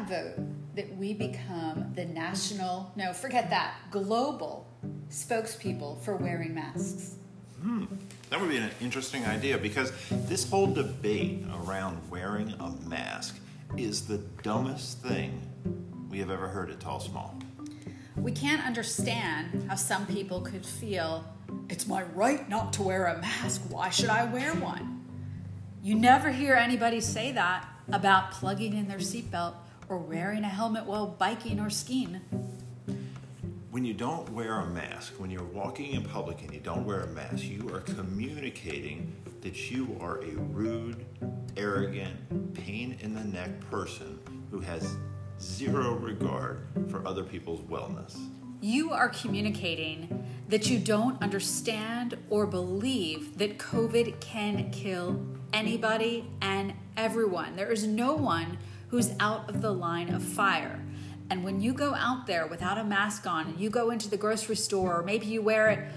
I vote that we become the national, no, forget that, global spokespeople for wearing masks? Hmm. That would be an interesting idea because this whole debate around wearing a mask is the dumbest thing we have ever heard at Tall Small. We can't understand how some people could feel it's my right not to wear a mask. Why should I wear one? You never hear anybody say that about plugging in their seatbelt or wearing a helmet while biking or skiing. When you don't wear a mask, when you're walking in public and you don't wear a mask, you are communicating that you are a rude, arrogant, pain in the neck person who has zero regard for other people's wellness. You are communicating that you don't understand or believe that COVID can kill anybody and everyone. There is no one who's out of the line of fire. And when you go out there without a mask on and you go into the grocery store, or maybe you wear it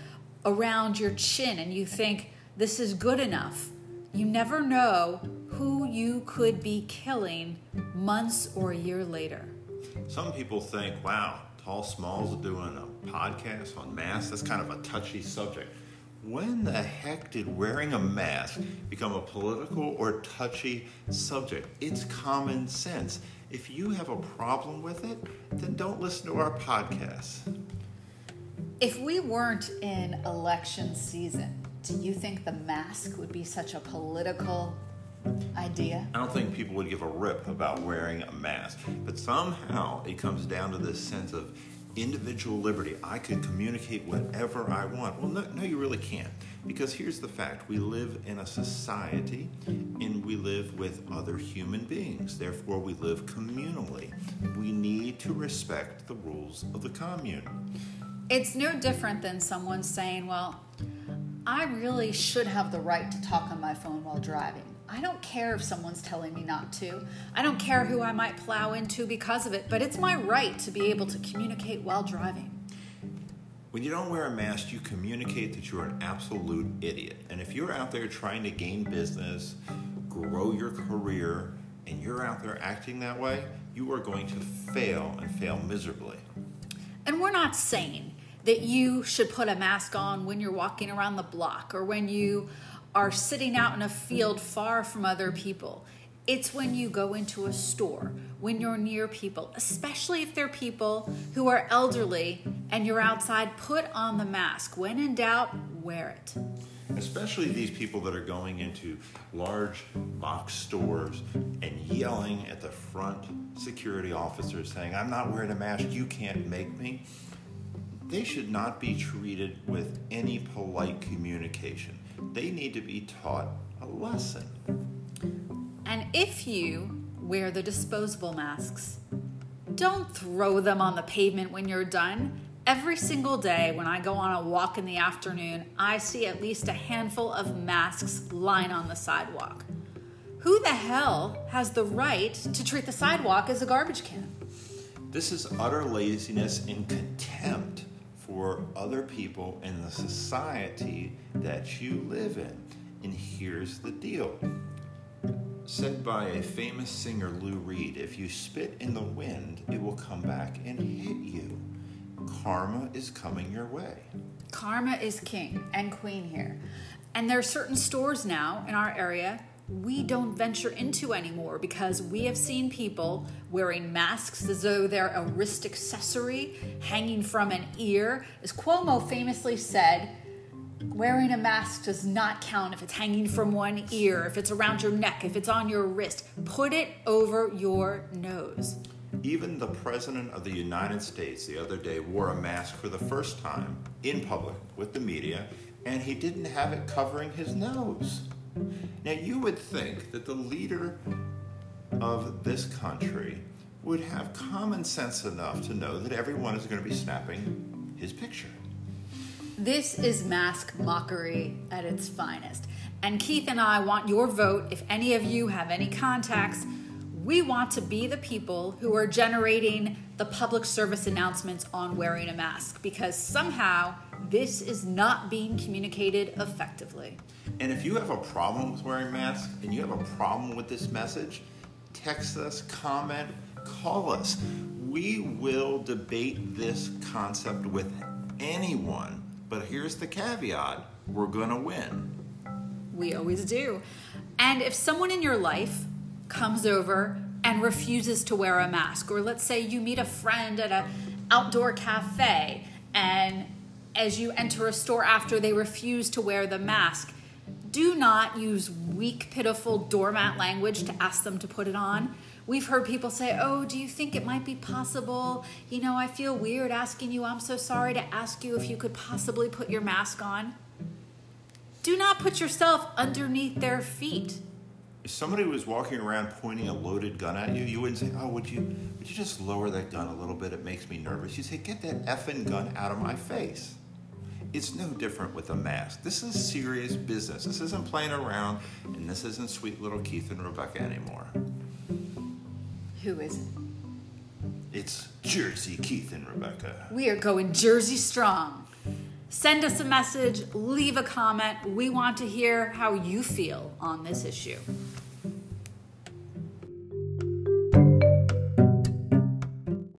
around your chin and you think this is good enough, you never know who you could be killing months or a year later. Some people think, wow, Tall Smalls doing a podcast on masks. That's kind of a touchy subject. When the heck did wearing a mask become a political or touchy subject? It's common sense. If you have a problem with it, then don't listen to our podcast. If we weren't in election season, do you think the mask would be such a political idea? I don't think people would give a rip about wearing a mask, but somehow it comes down to this sense of individual liberty. I can communicate whatever I want. Well, no, no, you really can't. Because here's the fact we live in a society and we live with other human beings. Therefore, we live communally. We need to respect the rules of the commune. It's no different than someone saying, Well, I really should have the right to talk on my phone while driving. I don't care if someone's telling me not to. I don't care who I might plow into because of it, but it's my right to be able to communicate while driving. When you don't wear a mask, you communicate that you're an absolute idiot. And if you're out there trying to gain business, grow your career, and you're out there acting that way, you are going to fail and fail miserably. And we're not saying that you should put a mask on when you're walking around the block or when you are sitting out in a field far from other people. It's when you go into a store, when you're near people, especially if they're people who are elderly and you're outside, put on the mask. When in doubt, wear it. Especially these people that are going into large box stores and yelling at the front security officers saying, I'm not wearing a mask, you can't make me. They should not be treated with any polite communication they need to be taught a lesson. And if you wear the disposable masks, don't throw them on the pavement when you're done. Every single day when I go on a walk in the afternoon, I see at least a handful of masks lying on the sidewalk. Who the hell has the right to treat the sidewalk as a garbage can? This is utter laziness and contempt for other people in the society that you live in. And here's the deal. Said by a famous singer, Lou Reed, if you spit in the wind, it will come back and hit you. Karma is coming your way. Karma is king and queen here. And there are certain stores now in our area we don't venture into anymore because we have seen people wearing masks as though they're a wrist accessory hanging from an ear. As Cuomo famously said, wearing a mask does not count if it's hanging from one ear, if it's around your neck, if it's on your wrist. Put it over your nose. Even the President of the United States the other day wore a mask for the first time in public with the media, and he didn't have it covering his nose. Now, you would think that the leader of this country would have common sense enough to know that everyone is going to be snapping his picture. This is mask mockery at its finest. And Keith and I want your vote. If any of you have any contacts, we want to be the people who are generating the public service announcements on wearing a mask because somehow this is not being communicated effectively. And if you have a problem with wearing masks and you have a problem with this message, text us, comment, call us. We will debate this concept with anyone, but here's the caveat we're going to win. We always do. And if someone in your life comes over and refuses to wear a mask, or let's say you meet a friend at an outdoor cafe and as you enter a store after they refuse to wear the mask, do not use weak, pitiful doormat language to ask them to put it on. We've heard people say, Oh, do you think it might be possible? You know, I feel weird asking you. I'm so sorry to ask you if you could possibly put your mask on. Do not put yourself underneath their feet. If somebody was walking around pointing a loaded gun at you, you wouldn't say, "Oh, would you would you just lower that gun a little bit? It makes me nervous." You say, "Get that effing gun out of my face." It's no different with a mask. This is serious business. This isn't playing around, and this isn't sweet little Keith and Rebecca anymore. Who is it? It's Jersey Keith and Rebecca. We are going Jersey strong. Send us a message, leave a comment. We want to hear how you feel on this issue.